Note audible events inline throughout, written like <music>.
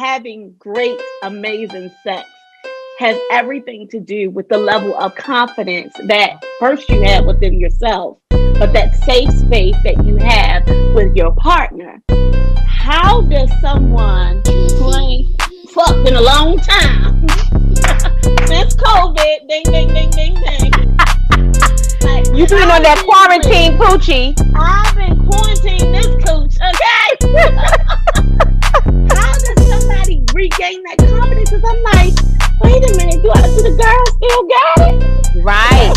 having great, amazing sex has everything to do with the level of confidence that first you have within yourself, but that safe space that you have with your partner. How does someone who ain't fucked in a long time <laughs> since COVID, ding, ding, ding, ding, ding. Like, you been on that quarantine poochie. I've been quarantined this cooch, okay? <laughs> How does somebody regain that confidence? Because I'm like, wait a minute, do, I, do the girl still got it? Right.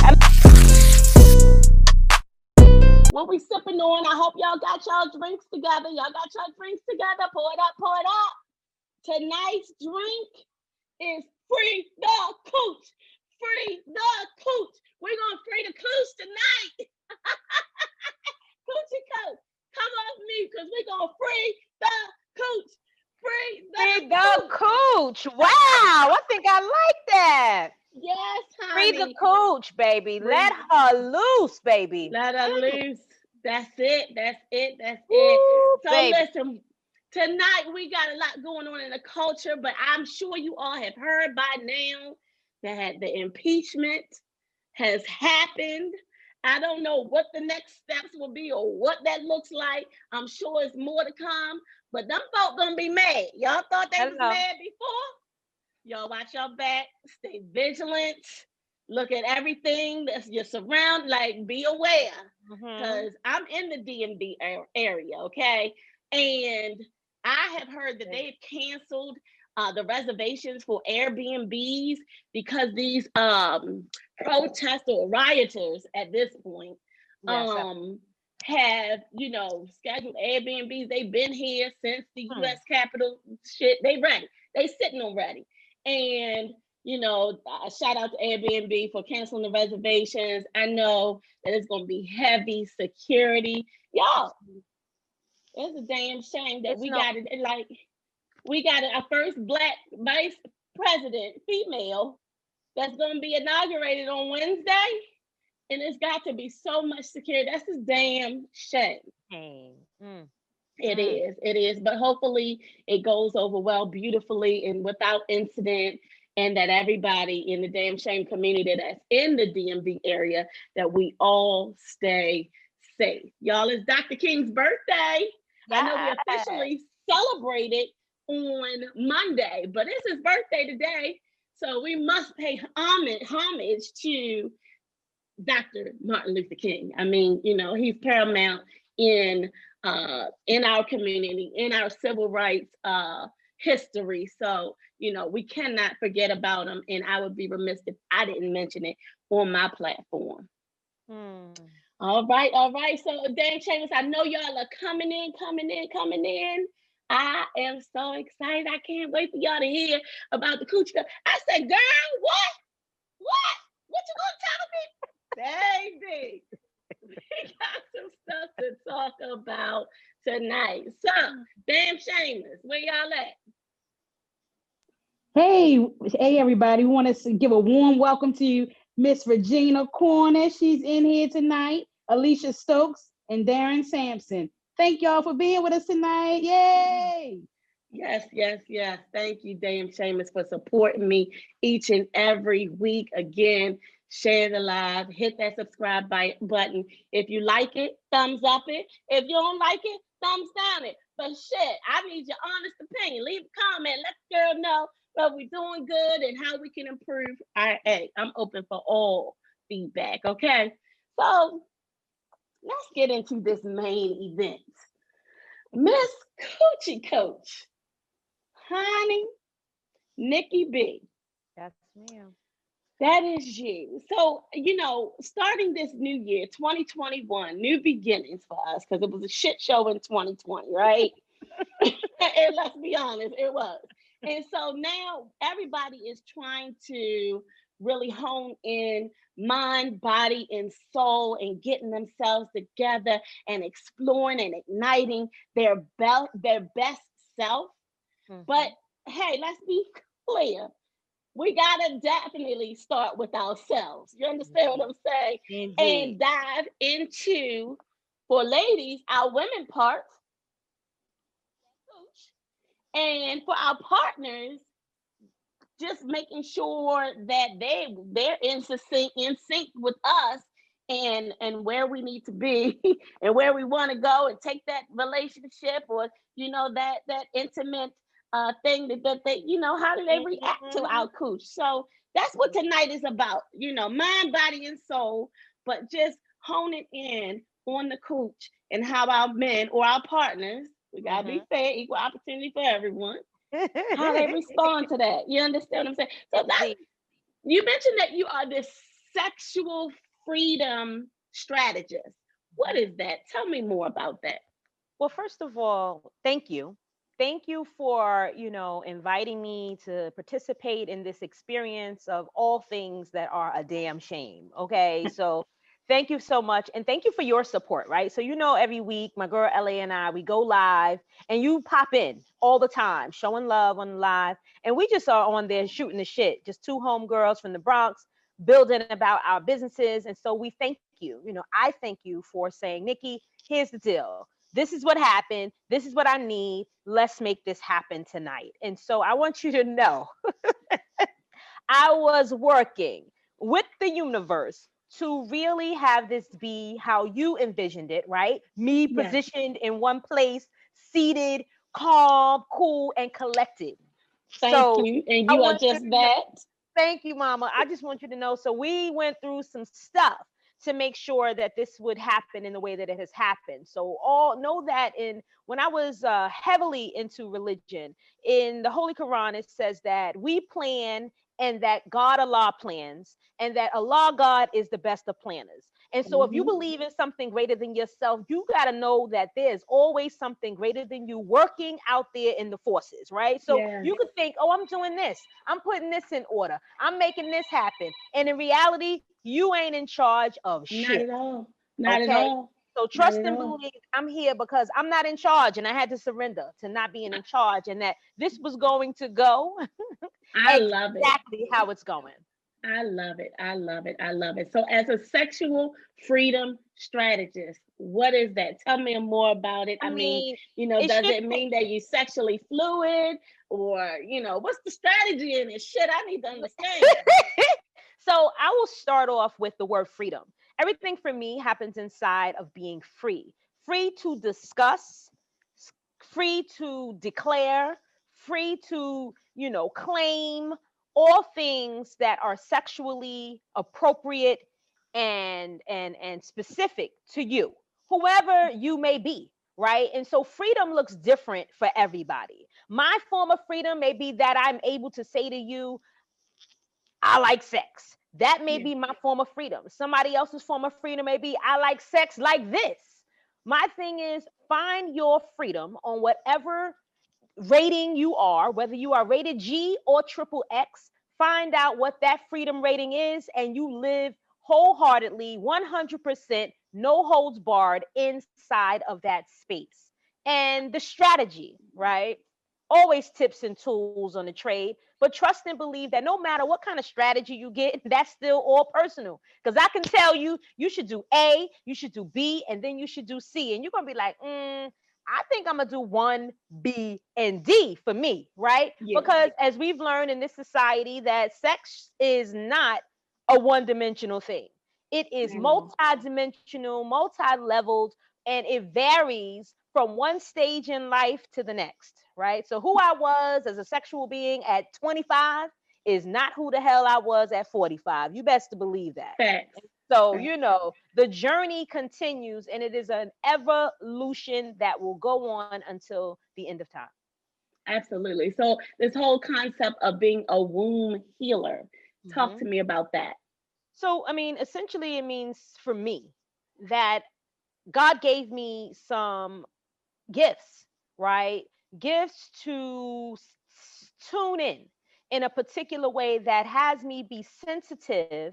what we sipping on? I hope y'all got y'all drinks together. Y'all got y'all drinks together. Pour it up, pour it up. Tonight's drink is free the cooch. Free the cooch. We're gonna free the cooch tonight. <laughs> Coochie coach, come off me because we're gonna free the cooch. Free <laughs> the, free the cooch. Wow, I think I like that. Yes, honey. Free the cooch, baby. Free. Let her loose, baby. Let her loose. That's it. That's it. That's it. So baby. listen, tonight we got a lot going on in the culture, but I'm sure you all have heard by now that the impeachment has happened. I don't know what the next steps will be or what that looks like. I'm sure it's more to come, but them folk gonna be mad. Y'all thought they was mad before? Y'all watch your back, stay vigilant, look at everything that's your surround, like be aware. Because mm-hmm. I'm in the DMV area, okay? And I have heard that they've canceled uh, the reservations for Airbnbs because these um, protesters or rioters at this point yes, um, have, you know, scheduled Airbnbs. They've been here since the hmm. U.S. Capitol shit. They ready. They sitting on ready. And you know, uh, shout out to Airbnb for canceling the reservations. I know that it's going to be heavy security. Y'all, it's a damn shame that it's we not- got it like we got our first black vice president, female, that's going to be inaugurated on Wednesday. And it's got to be so much security. That's a damn shame. Mm. It mm. is. It is. But hopefully it goes over well, beautifully, and without incident. And that everybody in the damn shame community that's in the DMV area, that we all stay safe. Y'all, it's Dr. King's birthday. I know we officially celebrated on Monday, but it's his birthday today. So we must pay homage, homage to Dr. Martin Luther King. I mean, you know, he's paramount in uh, in our community, in our civil rights uh, history. So, you know, we cannot forget about him. And I would be remiss if I didn't mention it on my platform. Hmm. All right, all right. So, damn shamers, I know y'all are coming in, coming in, coming in. I am so excited. I can't wait for y'all to hear about the coochie. I said, girl, what? What? What you gonna tell me? Baby, we got some stuff to talk about tonight. So, damn shameless. Where y'all at? Hey, hey, everybody. We want to give a warm welcome to you, Miss Regina Cornish. She's in here tonight. Alicia Stokes and Darren Sampson. Thank y'all for being with us tonight. Yay! Yes, yes, yes. Thank you, damn shamers, for supporting me each and every week. Again, share the live, hit that subscribe button. If you like it, thumbs up it. If you don't like it, thumbs down it. But shit, I need your honest opinion. Leave a comment. Let the girl know that we're doing good and how we can improve. I, hey, I'm open for all feedback. Okay. So let's get into this main event. Miss Coochie Coach, honey, Nikki B. That's ma'am. That is you. So, you know, starting this new year, 2021, new beginnings for us, because it was a shit show in 2020, right? <laughs> and let's be honest, it was. And so now everybody is trying to really hone in mind, body, and soul and getting themselves together and exploring and igniting their best their best self. Mm-hmm. But hey, let's be clear. We gotta definitely start with ourselves. You understand mm-hmm. what I'm saying? Indeed. And dive into for ladies, our women parts And for our partners, just making sure that they they're in sync in sync with us and and where we need to be <laughs> and where we want to go and take that relationship or you know that that intimate uh thing that, that they you know how do they react to Mm-hmm. our cooch so that's what tonight is about you know mind body and soul but just honing in on the cooch and how our men or our partners we gotta be Mm-hmm. fair equal opportunity for everyone how they respond to <laughs> that you understand what i'm saying so that you mentioned that you are this sexual freedom strategist. What is that? Tell me more about that. Well, first of all, thank you. Thank you for, you know, inviting me to participate in this experience of all things that are a damn shame. Okay. <laughs> So thank you so much. And thank you for your support, right? So, you know, every week, my girl LA and I, we go live and you pop in all the time, showing love on live. And we just are on there shooting the shit, just two homegirls from the Bronx building about our businesses. And so we thank you. You know, I thank you for saying, Nikki, here's the deal this is what happened. This is what I need. Let's make this happen tonight. And so I want you to know <laughs> I was working with the universe to really have this be how you envisioned it, right? Me Yes. positioned in one place, seated, calm, cool, and collected. Thank So, you. And I you are want you just know- that. Thank you, Mama. I just want you to know. So we went through some stuff to make sure that this would happen in the way that it has happened. So all know that in when I was uh, heavily into religion, in the Holy Quran it says that we plan and that God Allah plans, and that Allah God is the best of planners. And so, if you Mhm. believe in something greater than yourself, you got to know that there's always something greater than you working out there in the forces, right? So, Yes. you could think, oh, I'm doing this, I'm putting this in order, I'm making this happen. And in reality, you ain't in charge of Not shit. at all. Not at all. So, trust and believe I'm here because I'm not in charge and I had to surrender to not being in charge and that this was going to go <laughs> I love it. exactly how it's going. I love it. I love it. I love it. So, as a sexual freedom strategist, what is that? Tell me more about it. I mean, you know, it does it mean that you sexually fluid or, you know, what's the strategy in it? Shit, I need to understand. <laughs> so I will start off with the word freedom. Everything for me happens inside of being free, free to discuss, free to declare, free to, you know, claim all things that are sexually appropriate and and and specific to you, whoever you may be, right? And so freedom looks different for everybody. My form of freedom may be that I'm able to say to you, I like sex. That may Yeah. be my form of freedom. Somebody else's form of freedom may be I like sex like this. My thing is find your freedom on whatever rating you are, whether you are rated G or triple X, find out what that freedom rating is, and you live wholeheartedly, 100%, no holds barred inside of that space. And the strategy, right? Always tips and tools on the trade, but trust and believe that no matter what kind of strategy you get, <laughs> that's still all personal. Because I can tell you, you should do A, you should do B, and then you should do C. And you're going to be like, mm, I think I'm gonna do one, B, and D for me, right? Yeah. Because as we've learned in this society, that sex is not a one-dimensional thing. It is Mhm. multi-dimensional, multi-leveled, and it varies from one stage in life to the next, right? So who I was as a sexual being at 25 is not who the hell I was at 45. You best to believe that. Facts. So, you know, the journey continues and it is an evolution that will go on until the end of time. Absolutely. So, this whole concept of being a womb healer, talk Mhm. to me about that. So, I mean, essentially, it means for me that God gave me some gifts, right? Gifts to s- tune in in a particular way that has me be sensitive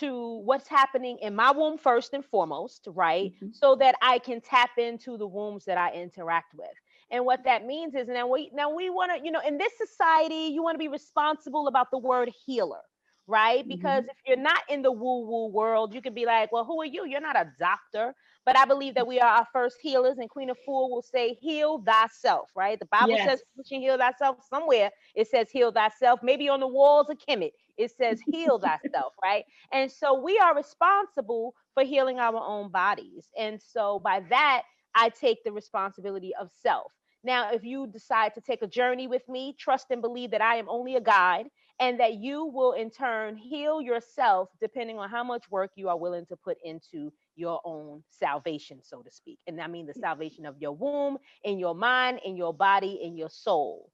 to what's happening in my womb first and foremost, right? Mhm. So that I can tap into the wombs that I interact with. And what that means is now we now we want to, you know, in this society, you want to be responsible about the word healer, right? Because if you're not in the woo woo world, you can be like, well, who are you? You're not a doctor. But I believe that we are our first healers, and Queen Afua will say, heal thyself, right? The Bible Yes. says, "You should heal thyself. Somewhere it says, heal thyself. Maybe on the walls of Kemet, it says, heal thyself, right? And so we are responsible for healing our own bodies. And so by that, I take the responsibility of self. Now, if you decide to take a journey with me, trust and believe that I am only a guide and that you will in turn heal yourself depending on how much work you are willing to put into your own salvation, so to speak. And I mean the salvation of your womb, in your mind, in your body, in your soul.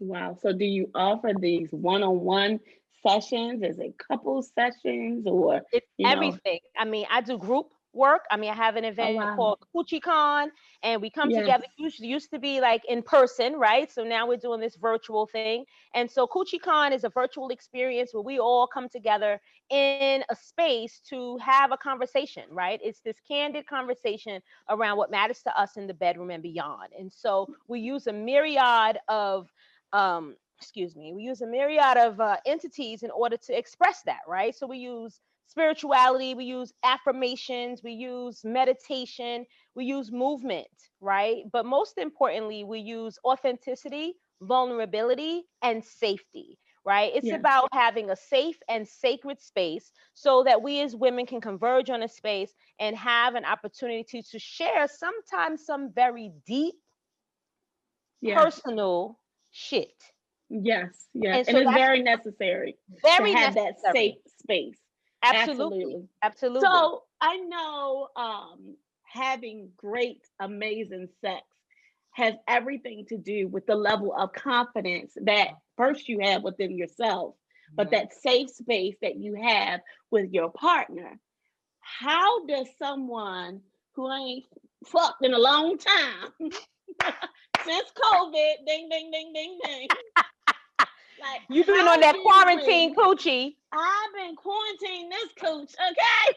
Wow. So do you offer these one-on-one sessions? Is it couple sessions or It's You know. everything. I mean, I do group work. I mean, I have an event wow. called Coochie Con, and we come Yes. together. Usually used to be like in person, right? So now we're doing this virtual thing. And so Coochie Con is a virtual experience where we all come together in a space to have a conversation, right? It's this candid conversation around what matters to us in the bedroom and beyond. And so we use a myriad of um excuse me we use a myriad of uh, entities in order to express that right? So we use spirituality we use affirmations we use meditation we use movement right? But most importantly we use authenticity vulnerability and safety right? It's Yeah. about having a safe and sacred space so that we as women can converge on a space and have an opportunity to share sometimes some very deep yes, personal shit yes, yes. And And, so it's very necessary very to have that safe space. absolutely absolutely So I know um, having great, amazing sex has everything to do with the level of confidence that first you have within yourself, but Mhm. that safe space that you have with your partner. How does someone who ain't fucked in a long time <laughs> since COVID, ding, ding, ding, ding, ding. Like, you've been how on that do quarantine we- coochie I've been quarantining this cooch, okay? <laughs>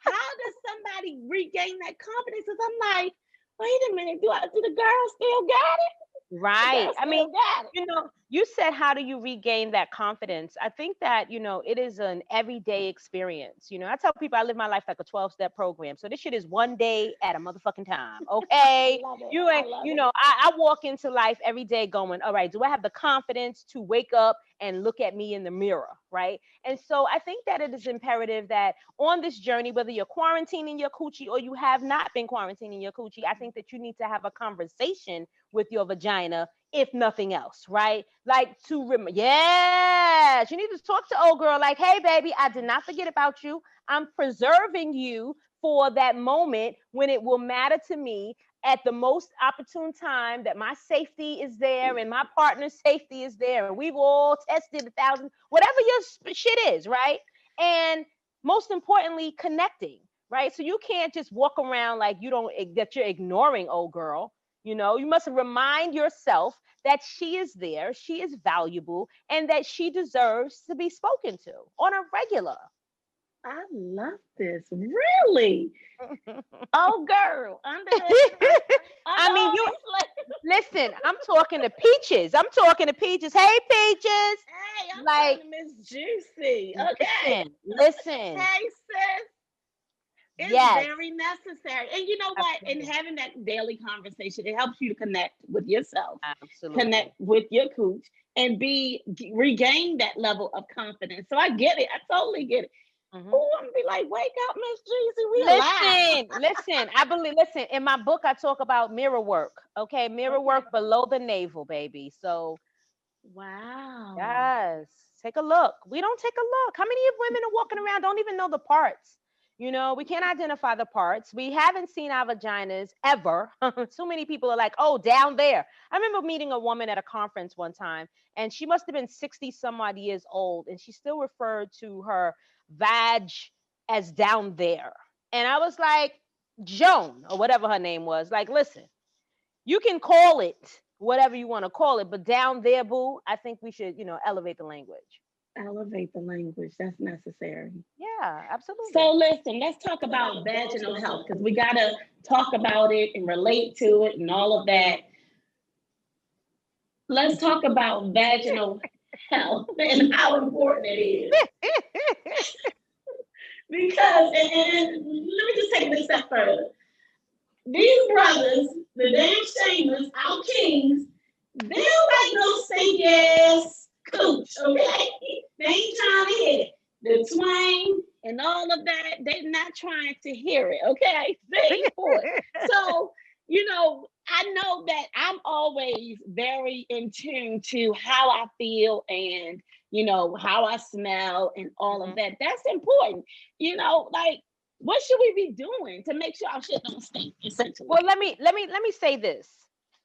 How does somebody regain that confidence? Because I'm like, wait a minute, do I do the girl still got it? Right i mean still got it. you know you said how do you regain that confidence? I think that you know it is an everyday experience you know i tell people i live my life like a 12 step program so this shit is one day at a motherfucking time okay? I <laughs> love it. you ain't you know I, I walk into life every day going all right do i have the confidence to wake up and look at me in the mirror? Right? And so i think that it is imperative that on this journey whether you're quarantining your coochie or you have not been quarantining your coochie i think that you need to have a conversation with your vagina if nothing else right? Like to rem- yes you need to talk to old girl like hey baby i did not forget about you. I'm preserving you for that moment when it will matter to me at the most opportune time that my safety is there and my partner's safety is there. And we've all tested a thousand whatever your shit is right? And most importantly connecting right? So you can't just walk around like you don't eh, that you're ignoring old girl you know you must remind yourself that she is there she is valuable and that she deserves to be spoken to on a regular I love this. Really? <laughs> Oh, girl. Under the, <laughs> I mean, you- listen i'm talking to peaches i'm talking to peaches hey peaches Hey, I'm like- like Miss Juicy. Okay. listen listen Hey, sis. It's Yes. very necessary. And you know what? And Absolutely. having that daily conversation, it helps you to connect with yourself, absolutely connect with your cooch, and be regain that level of confidence. So I get it. I totally get it. Mhm. Oh, I'm gonna be like, wake up, Miss Jeezy. We listen listen i believe listen in my book i talk about mirror work okay mirror Okay. work below the navel baby so Wow. Yes. Take a look. We don't take a look. How many of women are walking around don't even know the parts? You know, we can't identify the parts. We haven't seen our vaginas ever. <laughs> Too many people are like, oh, down there. I remember meeting a woman at a conference one time, and she must have been 60 some odd years old, and she still referred to her vag as down there. And I was like, Joan, or whatever her name was, like, listen, you can call it whatever you want to call it, but down there, boo, I think we should, you know, elevate the language. Elevate the language. That's necessary. Yeah, absolutely. So listen, let's talk about vaginal health because we gotta talk about it and relate to it and all of that. Let's talk about vaginal <laughs> health and how important it is. <laughs> because, and, and, let me just take this step further. These brothers, the damn shamers, our kings, they don't like no stank ass cooch, okay? They ain't trying to hear it. The twang and all of that, they're not trying to hear it, okay? <laughs> They ain't for it. So, you know, I know that I'm always very in tune to how I feel and you know how I smell and all of mm-hmm. that. That's important. You know, like what should we be doing to make sure our shit don't stink? Essentially. Well, let me let me let me say this.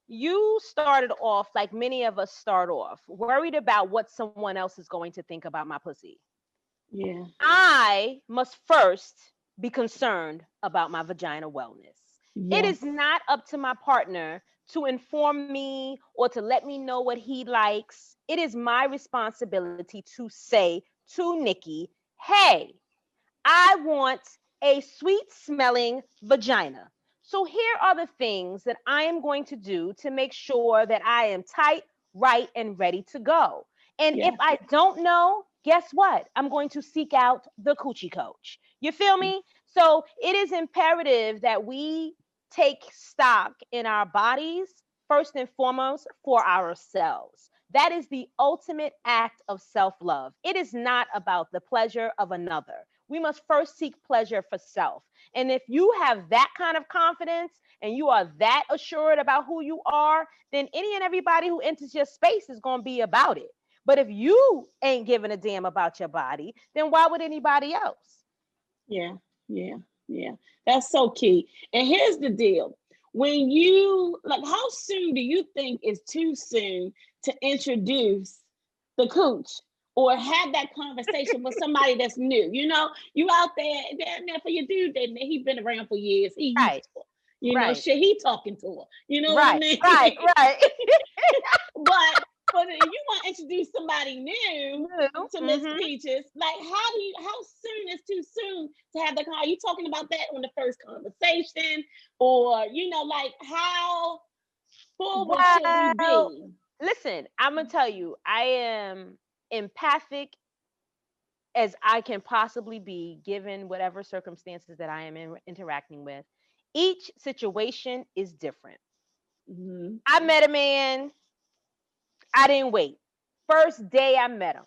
You started off like many of us start off, worried about what someone else is going to think about my pussy. Yeah. I must first be concerned about my vagina wellness. It is not up to my partner to inform me or to let me know what he likes. It is my responsibility to say to Nikki, hey, I want a sweet smelling vagina. So here are the things that I am going to do to make sure that I am tight, right, and ready to go. And Yeah. if I don't know, guess what? I'm going to seek out the coochie coach. You feel me? So it is imperative that we take stock in our bodies first and foremost for ourselves. That is the ultimate act of self love. It is not about the pleasure of another. We must first seek pleasure for self. And if you have that kind of confidence and you are that assured about who you are, then any and everybody who enters your space is going to be about it. But if you ain't giving a damn about your body, then why would anybody else? Yeah, yeah, yeah. That's so key. And here's the deal. When you like how soon do you think is too soon to introduce the cooch or have that conversation with somebody that's new? You know, you out there, damn there for your dude that he been around for years. He used Right. to. You know, shit, he talking to her. You know what I mean? right, right. <laughs> but but if you want to introduce somebody new, to Miss Mhm. Peaches. Like, how do you? How soon is too soon to have the? Are you talking about that on the first conversation, or you know, like how forward should we Well, be? Listen, I'm gonna tell you, I am empathic as I can possibly be, given whatever circumstances that I am in, interacting with. Each situation is different. Mhm. I met a man. I didn't wait. First day I met him.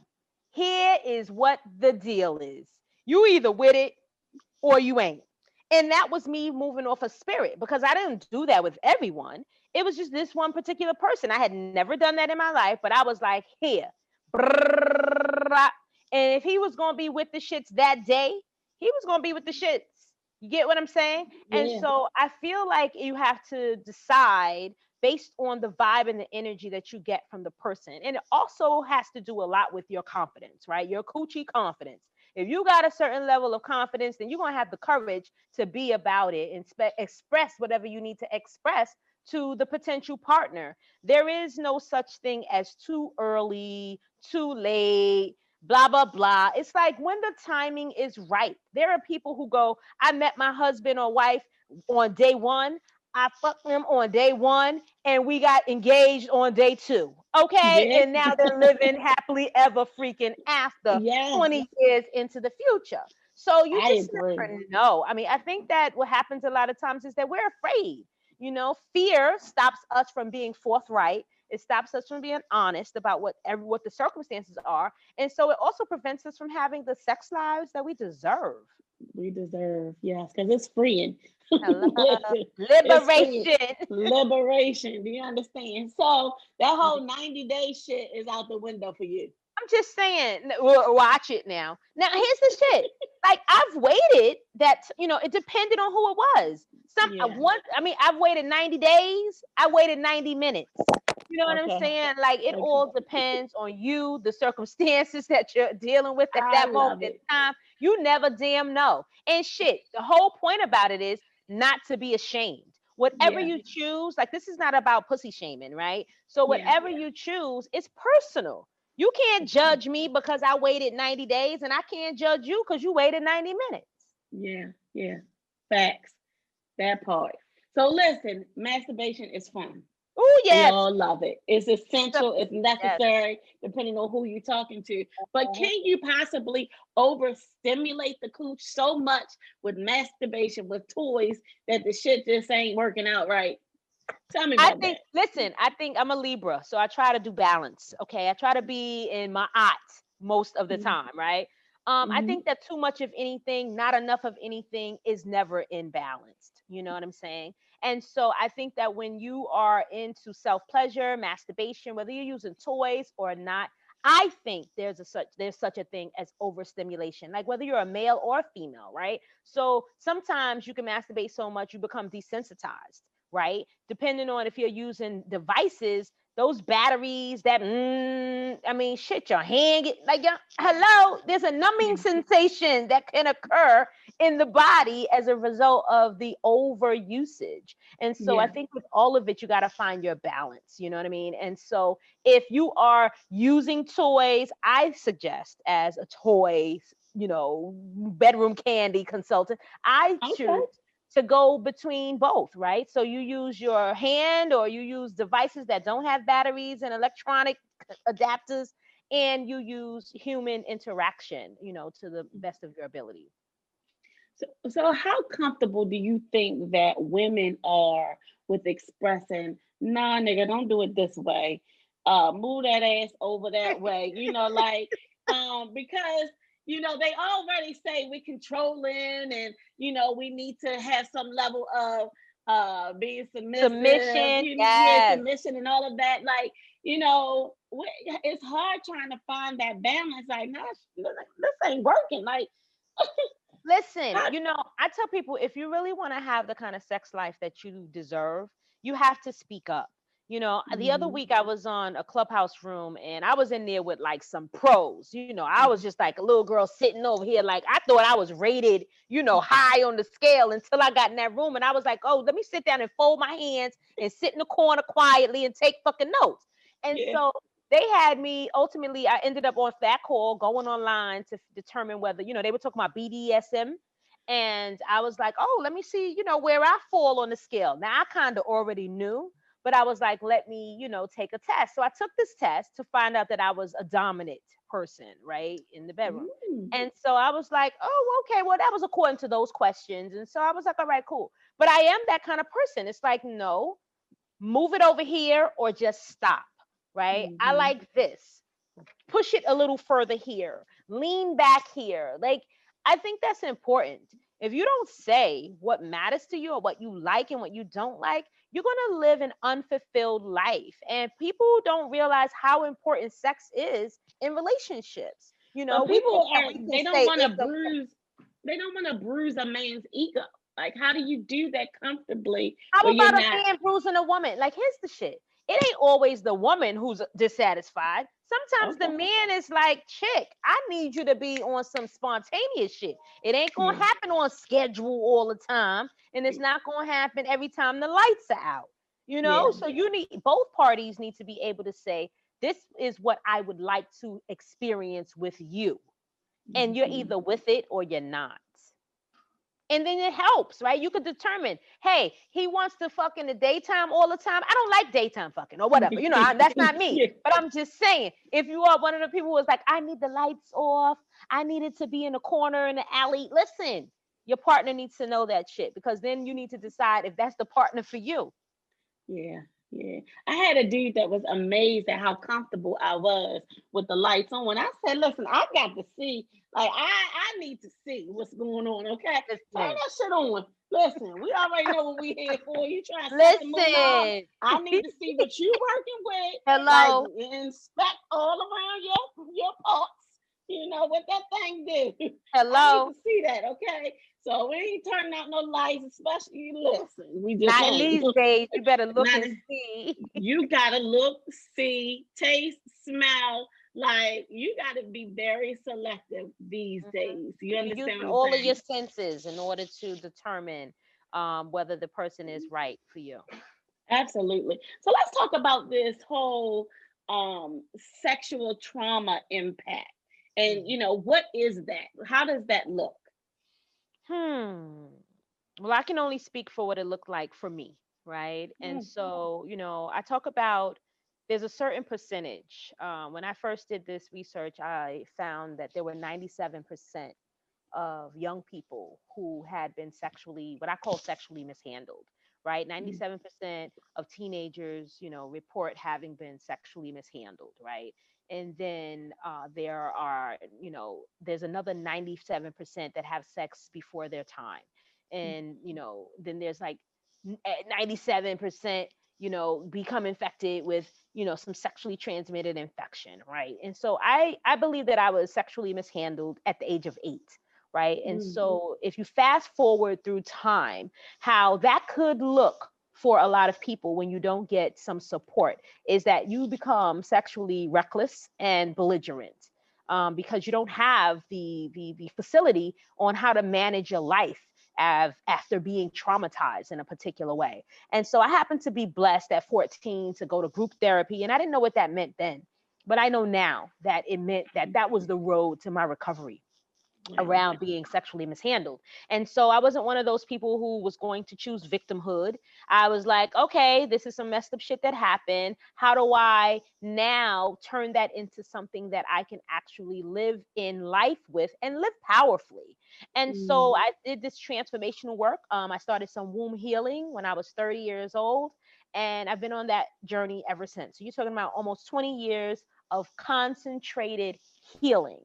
Here is what the deal is. You either with it or you ain't. And that was me moving off a spirit because I didn't do that with everyone. It was just this one particular person. I had never done that in my life, but I was like, here. And if he was to be with the shits that day, he was to be with the shits. You get what I'm saying? And so I feel like you have to decide based on the vibe and the energy that you get from the person. And it also has to do a lot with your confidence, right? Your coochie confidence. If you got a certain level of confidence, then you're to have the courage to be about it and spe- express whatever you need to express to the potential partner. There is no such thing as too early, too late, blah, blah, blah. It's like when the timing is right. There are people who go, I met my husband or wife on day one. I fucked them on day one and we got engaged on day two. Okay. Yeah. And now they're living <laughs> happily ever freaking after Yeah. 20 years into the future. So you I just never know. I mean, I think that what happens a lot of times is that we're afraid. You know, fear stops us from being forthright. It stops us from being honest about what every what the circumstances are, and so it also prevents us from having the sex lives that we deserve. We deserve, yes, because it's freeing. Listen, <laughs> Liberation. liberation. Do you understand? So that <laughs> whole 90 day shit is out the window for you. I'm just saying, watch it now. Now, here's the shit. Like I've waited that, you know, it depended on who it was. Some uh, Yeah. one, I mean, I've waited 90 days, I waited 90 minutes. You know what I'm saying? Like it Okay. all depends on you, the circumstances <laughs> that you're dealing with at I that moment in time. You never damn know. And shit, the whole point about it is not to be ashamed. Whatever Yeah. you choose, like this is not about pussy shaming, right? So Yeah. whatever you choose, it's personal. You can't judge me because I waited 90 days, and I can't judge you because you waited 90 minutes. Yeah, yeah. Facts. That part. So listen, masturbation is fun. Oh We all love it. It's essential, it's necessary, depending on who you're talking to. But Mhm. can you possibly overstimulate the cooch so much with masturbation, with toys, that the shit just ain't working out right? Tell me I think, that. listen, I think I'm a Libra, so I try to do balance. Okay. I try to be in my art most of the Mhm. time, right? Um, I Mhm. think that too much of anything, not enough of anything is never in balanced. You know what I'm saying? And so I think that when you are into self pleasure, masturbation, whether you're using toys or not, I think there's a such there's such a thing as overstimulation, like whether you're a male or a female, right? So sometimes you can masturbate so much you become desensitized, right? Depending on if you're using devices, those batteries, that mm, I mean, shit, your hand, get, like, your, hello, there's a numbing <laughs> sensation that can occur in the body as a result of the over usage. And so I think with all of it, you got to find your balance. You know what I mean? And so if you are using toys, I suggest as a toy, you know, bedroom candy consultant, I Okay. choose to go between both, right? So you use your hand or you use devices that don't have batteries and electronic adapters, and you use human interaction, you know, to the best of your ability. So, so how comfortable do you think that women are with expressing, nah, nigga, don't do it this way. Uh, move that ass over that way. You know, like, <laughs> um, because you know they already say we controlling, and you know we need to have some level of uh being submissive, Submission, you know, yes. submission, and all of that. Like, you know, it's hard trying to find that balance. Like, nah, sh- this ain't working. Like, <laughs> Listen, you know, I tell people if you really want to have the kind of sex life that you deserve, you have to speak up. You know, the other Mhm. week I was on a clubhouse room and I was in there with like some pros. You know, I was just like a little girl sitting over here, like I thought I was rated, you know, high on the scale until I got in that room and I was like, oh, let me sit down and fold my hands and sit in the corner quietly and take fucking notes. And Yeah. so they had me ultimately, I ended up on that call going online to determine whether, you know, they were talking about BDSM. And I was like, oh, let me see, you know, where I fall on the scale. Now I kind of already knew, but I was like, let me, you know, take a test. So I took this test to find out that I was a dominant person, right, in the bedroom. mm, And so I was like, oh, okay, well, that was according to those questions. And so I was like, all right, cool. But I am that kind of person. It's like, no, move it over here or just stop, right? I Mhm. like this. Push it a little further here, lean back here. Like, I think that's important. If you don't say what matters to you or what you like and what you don't like, you're going to live an unfulfilled life. And people don't realize how important sex is in relationships. You know, but people are they don't want to bruise they don't want to bruise a man's ego like how do you do that comfortably How about a not man bruising a woman? Like, here's the shit. It ain't always the woman who's dissatisfied. Sometimes the man is like, chick, I need you to be on some spontaneous shit. It ain't gonna happen on schedule all the time, and it's not gonna happen every time the lights are out. You know, Yeah. so you need both parties need to be able to say, This is what I would like to experience with you. And you're Mhm. either with it or you're not. And then it helps, right? You could determine, hey, he wants to fuck in the daytime all the time. I don't like daytime fucking or whatever. You know, I- that's not me. Yeah. <laughs> But I'm just saying, if you are one of the people who is like, I need the lights off, I need it to be in a corner in the alley. Listen, your partner needs to know that shit because then you need to decide if that's the partner for you. yeah yeah i had a dude that was amazed at how comfortable i was with the lights on when i said listen i got to see like i i need to see what's going on okay turn that shit on listen we already know what we here for you trying to set the mood listen. I need to see what you working with. <laughs> Hello. Like, inspect all around your your parts. You know what that thing do. <laughs> I Hello. need to see that, okay? So we ain't turning out no lights, especially listen. We just Not these days. You better look Not and see. you gotta look, see, taste, smell. Like you gotta be very selective these Mhm. days. You understand I'm all of your senses in order to determine um, whether the person is right for you. Absolutely. So let's talk about this whole um sexual trauma impact. And Mhm. you know, what is that? How does that look? Hmm. Well, I can only speak for what it looked like for me, right? And Mm. so, you know, I talk about there's a certain percentage. Um, when I first did this research, I found that there were 97% of young people who had been sexually, what I call sexually mishandled, right? 97% of teenagers, you know, report having been sexually mishandled, right? And then uh, there are, you know, there's another 97% that have sex before their time. And, you know, then there's like eh, 97% you know become infected with you know some sexually transmitted infection right and so i i believe that i was sexually mishandled at the age of eight right and Mhm. so if you fast forward through time how that could look for a lot of people when you don't get some support is that you become sexually reckless and belligerent um, because you don't have the, the the facility on how to manage your life av- after being traumatized in a particular way. And so I happened to be blessed at 14 to go to group therapy, and I didn't know what that meant then, but I know now that it meant that that was the road to my recovery. Around being sexually mishandled. And so I wasn't one of those people who was going to choose victimhood. I was like, okay, this is some messed up shit that happened. How do I now turn that into something that I can actually live in life with and live powerfully? And so I did this transformational work. Um, I started some womb healing when I was 30 years old. And I've been on that journey ever since. So you're talking about almost 20 years of concentrated healing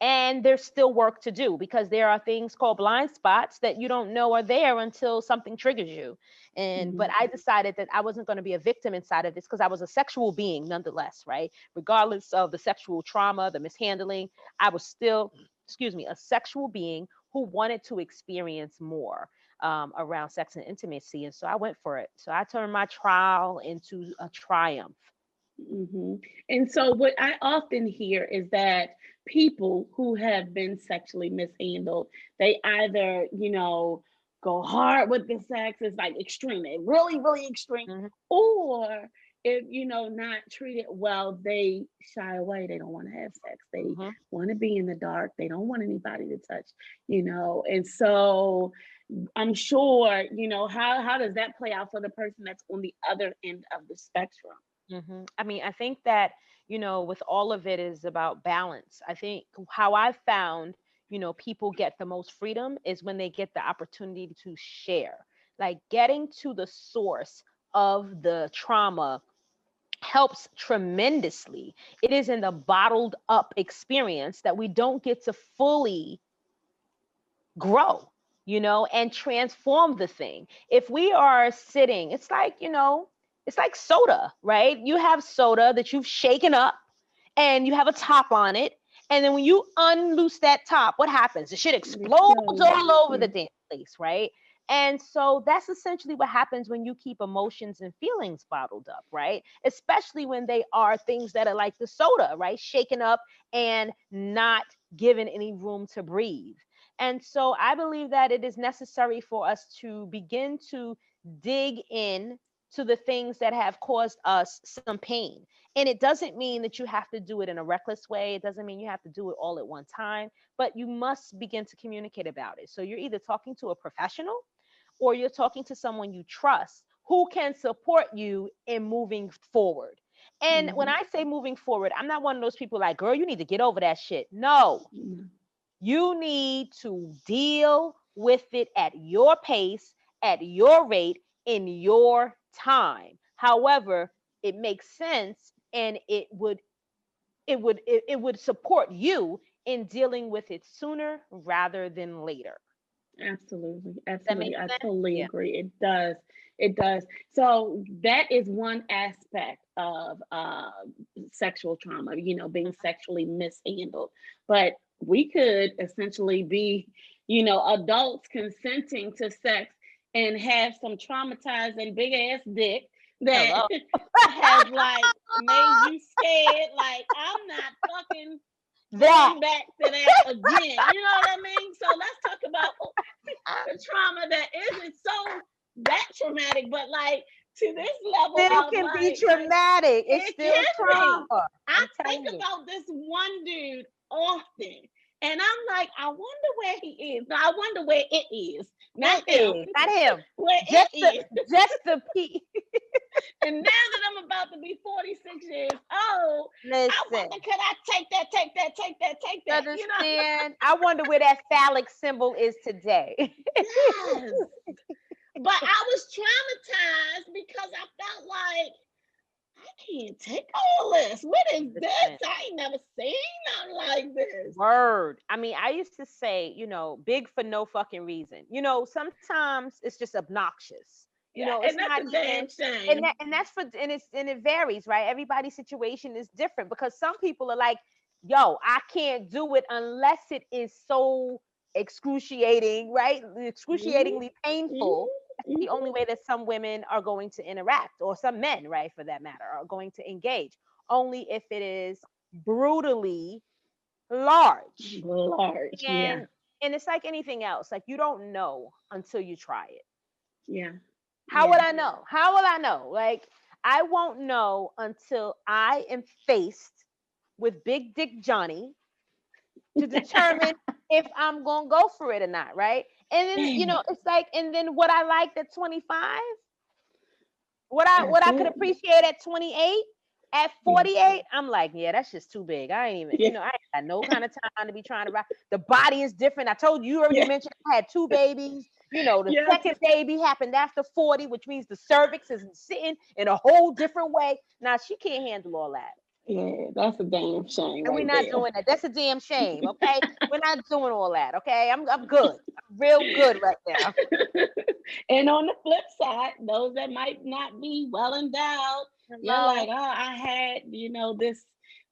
and there's still work to do because there are things called blind spots that you don't know are there until something triggers you. And but i decided that i wasn't going to be a victim inside of this because i was a sexual being nonetheless right? Regardless of the sexual trauma the mishandling i was still excuse me a sexual being who wanted to experience more um, around sex and intimacy. And so i went for it. So i turned my trial into a triumph. Hmm And so, what I often hear is that people who have been sexually mishandled, they either, you know, go hard with the sex, it's like extreme, really, really extreme, Mhm. or if you know not treated well, they shy away. They don't want to have sex. They Mhm. want to be in the dark. They don't want anybody to touch, you know. And so, I'm sure, you know, how how does that play out for the person that's on the other end of the spectrum? hmm I mean, I think that, you know, with all of it is about balance. I think how I found, you know, people get the most freedom is when they get the opportunity to share. Like getting to the source of the trauma helps tremendously. It is in the bottled up experience that we don't get to fully grow, you know, and transform the thing. If we are sitting, it's like, you know, it's like soda, right? You have soda that you've shaken up and you have a top on it. And then when you unloose that top, what happens? The shit explodes all over the damn place, right? And so that's essentially what happens when you keep emotions and feelings bottled up, right? Especially when they are things that are like the soda, right? Shaken up and not given any room to breathe. And so I believe that it is necessary for us to begin to dig in to the things that have caused us some pain. And it doesn't mean that you have to do it in a reckless way. It doesn't mean you have to do it all at one time, but you must begin to communicate about it. So you're either talking to a professional or you're talking to someone you trust who can support you in moving forward. And when I say moving forward, I'm not one of those people like, girl, you need to get over that shit. No, Mhm. you need to deal with it at your pace, at your rate, in your time. However, it makes sense and it would it would it, it would support you in dealing with it sooner rather than later. Absolutely, absolutely. I totally Yeah. agree. It does. It does. So that is one aspect of uh, sexual trauma, you know, being Mm-hmm. sexually mishandled. But we could essentially be, you know, adults consenting to sex and have some traumatized and big ass dick that <laughs> has like made <laughs> you scared. Like I'm not fucking That going back to that again. You know what I mean? So let's talk about the trauma that isn't so that traumatic, but like to this level still of can like, be traumatic. It's It still can be. trauma. I I'm think about this one dude often. And I'm like, I wonder where he is. No, I wonder where it is. Not Not him. him. Not him. Where Just it is. the just the P. <laughs> And now that I'm about to be 46 years old, I Listen. wonder, could I take that, take that, take that, take You that? You know? understand? I wonder where that phallic symbol is today. Yes. <laughs> but I was traumatized because I felt like I can't take all this. What is this? I ain't never seen nothing like this. Word. I mean, I used to say, you know, big for no fucking reason. You know, sometimes it's just obnoxious. You Yeah, know, it's not damn shame. and that, and that's for and it's and it varies, right? Everybody's situation is different because some people are like, yo, I can't do it unless it is so excruciating, right? Mm-hmm. Excruciatingly painful. Mm-hmm. That's the only way mm-hmm. that some women are going to interact, or some men, right, for that matter, are going to engage. Only if it is brutally large. large. Yeah. And and it's like anything else. Like you don't know until you try it. Yeah. How yeah. would I know? How will I know? Like I won't know until I am faced with Big Dick Johnny to <laughs> determine if I'm gonna go for it or not, right? And then you know, it's like, and then what I liked at 25, what I what I could appreciate at 28, at 48, I'm like, yeah, that's just too big. I ain't even, Yeah. you know, I ain't got no kind of time to be trying to rock. The body is different. I told you, you already Yeah. mentioned I had two babies. You know, the Yes. second baby happened after 40, which means the cervix is sitting in a whole different way. Now she can't handle all that. Yeah, that's a damn shame. And we're not there. doing that. That's a damn shame. <laughs> Okay. we're not doing all that. Okay. I'm I'm good. I'm real good right now. <laughs> and on the flip side, those that might not be well endowed, you're like, oh, I had, you know, this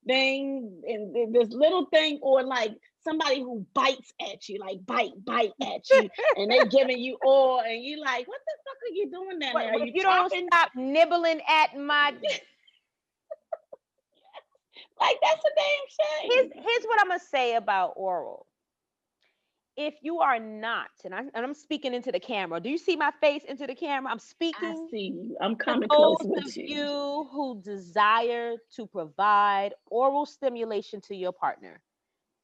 thing and this little thing, or like somebody who bites at you, like bite, bite at you, and they're <laughs> giving you all, and you're like, what the fuck are you doing down there? Are you, you don't stop nibbling at my Like that's a damn here's, shame. here's here's what I'm gonna say about oral. If you are not, and, I, and I'm speaking into the camera. Do you see my face into the camera? I'm speaking. I speaking see you. I'm to coming close those with of you. you who desire to provide oral stimulation to your partner.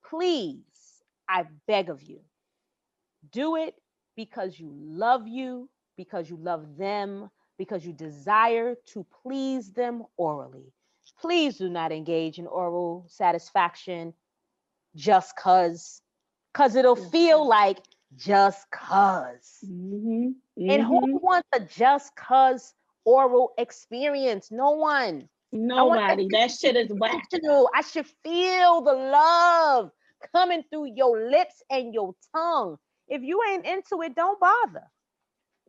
Please, I beg of you, do it because you love you, because you love them, because you desire to please them orally. Please do not engage in oral satisfaction just cuz cuz it'll feel like just cuz. Mhm, And who mhm. wants a just cuz oral experience? No one. That Nobody. That shit is whack. I should feel the love coming through your lips and your tongue. If you ain't into it, don't bother.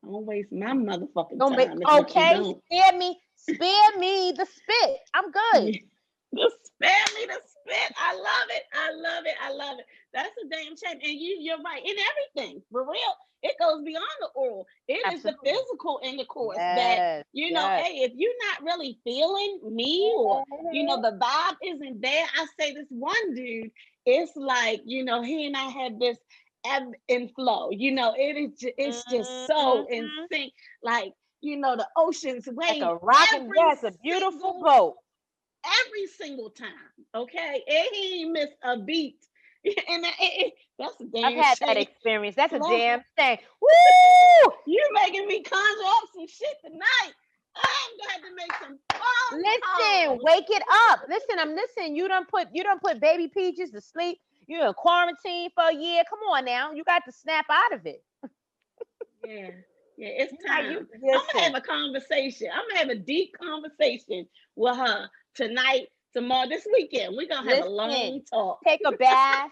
Don't waste my motherfucking Don't time. make you okay. don't. Me, spare me the spit. I'm good. <laughs> The spare me the spit. I love it. I love it. I love it. That's a damn shame. And you, you're right in everything. For real, it goes beyond the oral. It is the Absolutely. physical intercourse that Yes, you know. yes. Hey, if you're not really feeling me, or you know, the vibe isn't there. I say this one dude. It's like you know, he and I had this ebb and flow. You know, it is. It's just so in Mhm. sync. Like you know, the ocean's like a rocking yes, a beautiful boat. every single time. Okay, and he ain't missed a beat. <laughs> And that, it, that's a damn I've had that experience. That's a damn <laughs> thing. Woo! You're making me conjure up some shit tonight. I'm gonna have to make some phone Listen, calls. wake it up. Listen, I'm listening. You don't put you don't put baby peaches to sleep. You're in quarantine for a year. Come on now. You got to snap out of it. <laughs> Yeah, yeah, it's time. you- mm-hmm. I'm gonna have a conversation. I'm gonna have a deep conversation with her tonight, tomorrow, this weekend. We're gonna have a long talk. take a <laughs> bath,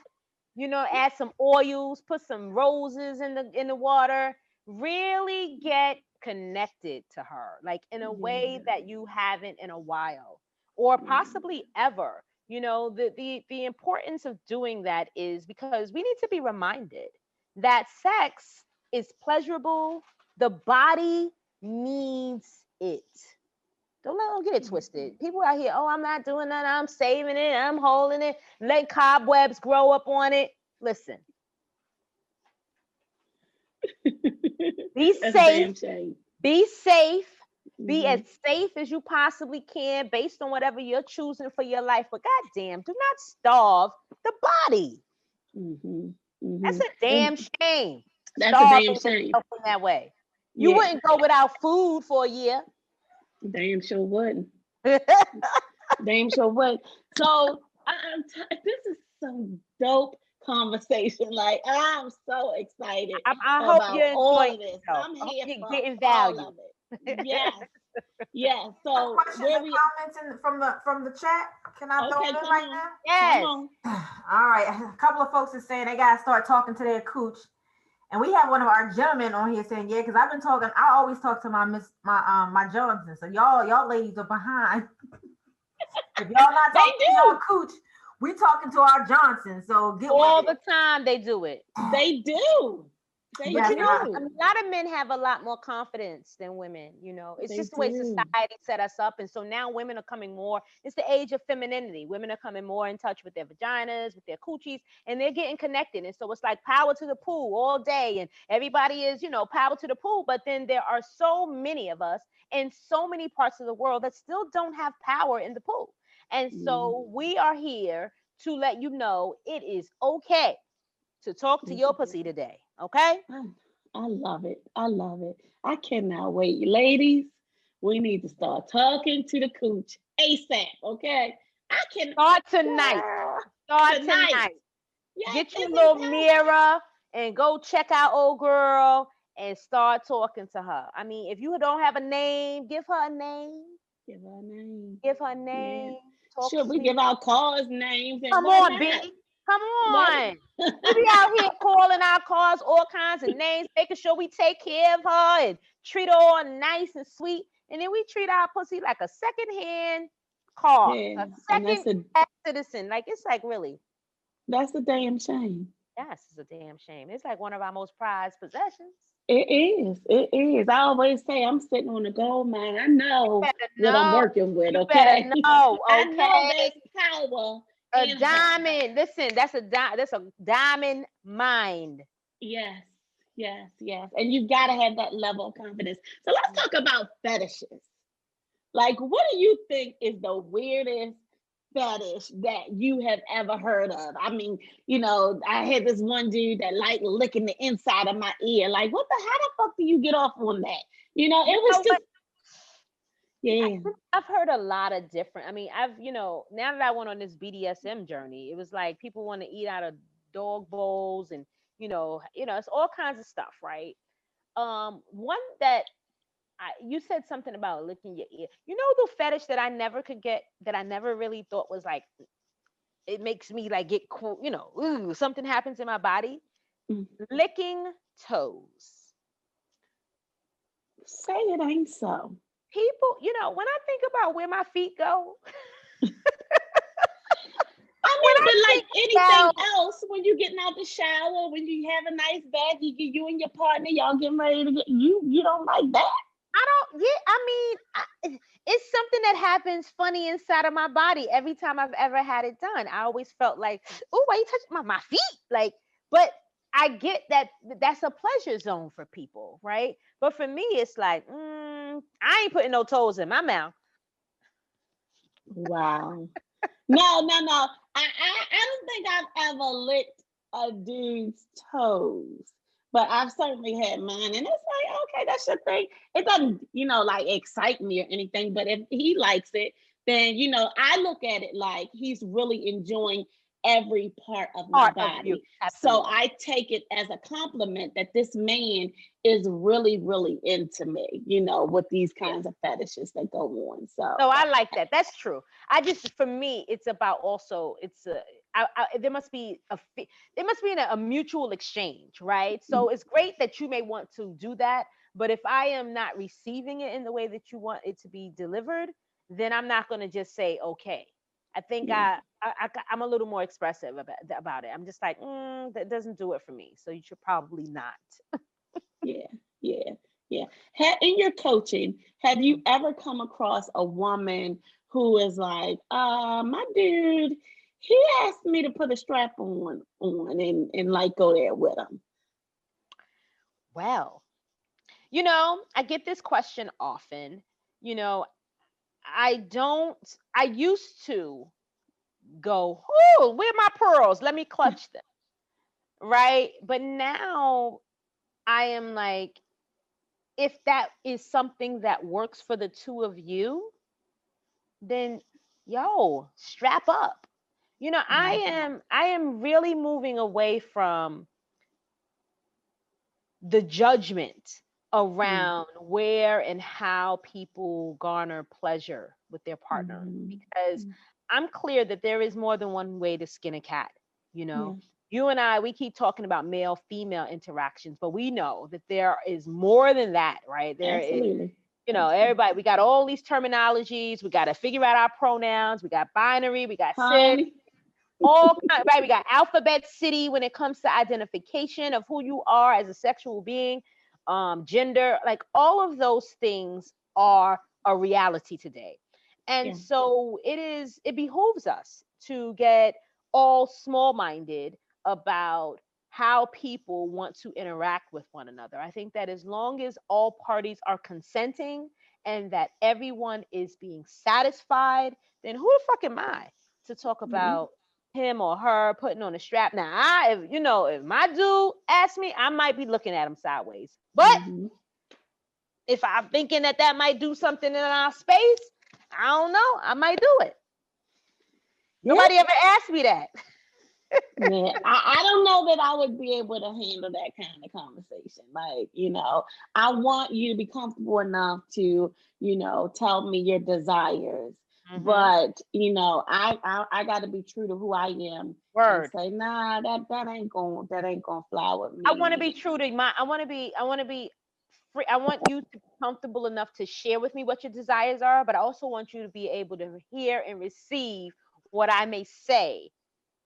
you know, add some oils, put some roses in the in the water, really get connected to her like in a way that you haven't in a while or Yeah. possibly ever. You know, the the the importance of doing that is because we need to be reminded that sex is pleasurable, the body needs it. Don't let them get it twisted. People out here, oh, I'm not doing that. I'm saving it. I'm holding it. Let cobwebs grow up on it. Listen, <laughs> be That's safe. Be safe. Be Mhm. as safe as you possibly can based on whatever you're choosing for your life. But goddamn, do not starve the body. Mm-hmm. That's Mm-hmm. a damn shame. That's a damn shame. in that way. You Yeah, wouldn't go without food for a year. damn sure wouldn't. <laughs> Damn sure would. So I, I'm t- this is some dope conversation. <laughs> Like I'm so excited I, I hope you're all enjoying this. yourself. I'm here you're for getting all value. of it. <laughs> Yes, yes. So question where and we? comments in, from the from the chat. Can I throw Okay, them in right on. now? Yes. <sighs> All right, a couple of folks are saying they gotta start talking to their cooch, and we have one of our gentlemen on here saying, "Yeah, because I've been talking. I always talk to my miss, my um, my Johnson. So y'all, y'all ladies are behind. <laughs> if y'all not talking to y'all cooch, we talking to our Johnson. So get All the time they do it. <sighs> They do. They Yes, But you do. a lot of men have a lot more confidence than women. You know, it's They just the way do. society set us up. And so now women are coming more, it's the age of femininity. Women are coming more in touch with their vaginas, with their coochies, and they're getting connected. And so it's like power to the pool all day. And everybody is, you know, power to the pool. But then there are so many of us in so many parts of the world that still don't have power in the pool. And so mm-hmm. we are here to let you know it is okay to talk to your pussy <laughs> today. Okay? I, love it. I love it. I cannot wait. Ladies, we need to start talking to the cooch ASAP. Okay. I can Start tonight. Start tonight. tonight. yes, Get your little mirror and go check out old girl and start talking to her. I mean, if you don't have a name, give her a name. Give her a name. Give her a name. Should we give our cars names? And Come on? B. Come on. <laughs> We be out here calling our cars all kinds of names, making sure we take care of her and treat her all nice and sweet. And then we treat our pussy like a second-hand car, Yeah, a second a citizen. Like it's like really, that's a damn shame. yes, it's a damn shame. It's like one of our most prized possessions. It is. It is. I always say I'm sitting on a gold mine. I know better what I'm working with. You Okay. better <laughs> know, I know okay? there's power. A diamond. Listen, that's a di- that's a diamond mind. Yes, yes, yes. And you gotta have that level of confidence. So let's talk about fetishes. Like, what do you think is the weirdest fetish that you have ever heard of? I mean, you know, I had this one dude that liked licking the inside of my ear. Like, what the how the fuck do you get off on that? You know, it was know just yeah. I've heard a lot of different. I mean, I've you know now that I went on this BDSM journey, it was like people want to eat out of dog bowls and you know you know it's all kinds of stuff, right? Um, one that I you said something about licking your ear. You know the fetish that I never could get that I never really thought was like it makes me like get cool. You know, ooh, something happens in my body. Mm. Licking toes. Say it ain't so. People, you know, when I think about where my feet go, <laughs> I <laughs> mean, I but like anything about- else, when you're getting out the shower, when you have a nice bath, you get you and your partner, y'all getting ready to get you. You don't like that. I don't. Yeah, I mean, I, it's something that happens funny inside of my body every time I've ever had it done. I always felt like, oh, why you touch my my feet? Like, but I get that that's a pleasure zone for people, right? But for me, it's like, mm, I ain't putting no toes in my mouth. Wow. no, no, no. I, I I don't think I've ever licked a dude's toes, but I've certainly had mine, and it's like, okay, that's your thing. It doesn't, you know, like excite me or anything. But if he likes it, then you know, I look at it like he's really enjoying every part of my Part body. of. So. I take it as a compliment that this man is really, really into me, you know, with these kinds of fetishes that go on. So, No, I like that. That's true. I just, for me, it's about also, it's a, I, I, there must be a, there must be a, a mutual exchange, right? So mm-hmm. it's great that you may want to do that, but if I am not receiving it in the way that you want it to be delivered, then I'm not going to just say okay. I think. I, I, am a little more expressive about, about it. I'm just like, mm, that doesn't do it for me. So you should probably not. yeah, yeah, yeah. In your coaching, have you ever come across a woman who is like, uh, my dude, he asked me to put a strap on on and, and like go there with him. Well, you know, I get this question often. You know, I don't, I used to go, oh, where are my pearls? Let me clutch them. right? But now I am like, if that is something that works for the two of you, then yo, strap up. You know, I am I am really moving away from the judgment around where and how people garner pleasure with their partner Mhm. because Mm. I'm clear that there is more than one way to skin a cat, you know. You and I, we keep talking about male female interactions, but we know that there is more than that, right? There is, Absolutely. you know, Absolutely. everybody, we got all these terminologies, we got to figure out our pronouns, we got binary, we got cis, Honey. all kind, right? We got alphabet city when it comes to identification of who you are as a sexual being, um, gender, like all of those things are a reality today. And Yeah. so it is, it behooves us to get all small minded about how people want to interact with one another. I think that as long as all parties are consenting and that everyone is being satisfied, then who the fuck am I to talk about him or her putting on a strap? Now, I, if you know, if my dude asks me, I might be looking at him sideways. But Mhm. if I'm thinking that that might do something in our space, I don't know. I might do it. Nobody ever asked me that. <laughs> Yeah, I, I don't know that I would be able to handle that kind of conversation. Like, you know, I want you to be comfortable enough to, you know, tell me your desires. Mhm. But you know, I I, I got to be true to who I am. Word. Say, nah, that that ain't going that ain't gonna fly with me. I want to be true to my. I want to be. I want to be free. I want you to be comfortable enough to share with me what your desires are, but I also want you to be able to hear and receive what I may say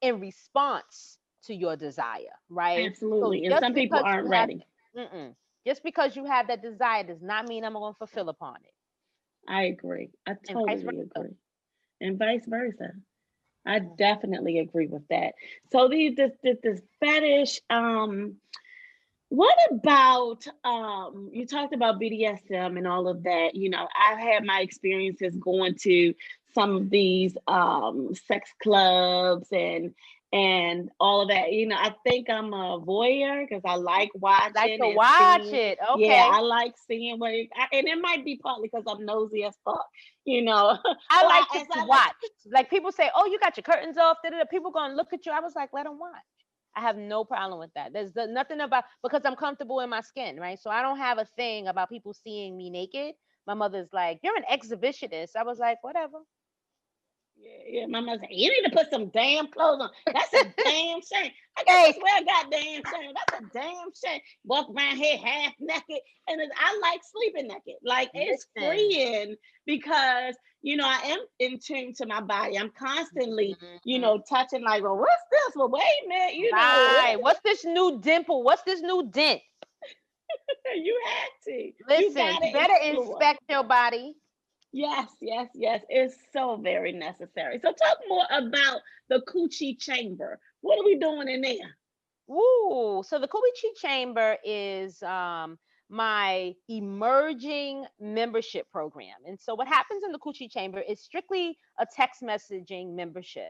in response to your desire. Right? Absolutely. And some people aren't have- ready. Mm-mm. Just because you have that desire does not mean I'm going to fulfill upon it. I agree. I totally versa. agree. And vice versa. I definitely agree with that. So these this this, this fetish, um, what about um you talked about BDSM and all of that. You know, I've had my experiences going to some of these um sex clubs and and all of that. You know, I think I'm a voyeur because I like watching. Like to watch seeing- it. Okay. yeah, I like seeing what, it, I- and it might be partly because I'm nosy as fuck, you know. <laughs> I like to I like- watch. Like people say, "Oh, you got your curtains off." Da, da, da. People gonna look at you. I was like, "Let them watch." I have no problem with that. There's the- nothing about because I'm comfortable in my skin, right? So I don't have a thing about people seeing me naked. My mother's like, "You're an exhibitionist." I was like, "Whatever." Yeah, yeah. My mother said, "You need to put some damn clothes on." That's a <laughs> damn shame. I Hey. guess wear goddamn shame. That's a damn shame. Walk around here half naked, and I like sleeping naked. Like it's freeing because you know I am in tune to my body. I'm constantly, you Mhm. know, touching. Like, well, what's this? Well, wait a minute. You know, right? What's this new dimple? What's this new dent? <laughs> you had to. Listen, you better explore. inspect your body. Yes, yes, yes. It's so very necessary. So talk more about the coochie chamber. What are we doing in there? Ooh, so the Coochie Chamber is um, my emerging membership program. And so what happens in the Coochie Chamber is strictly a text messaging membership.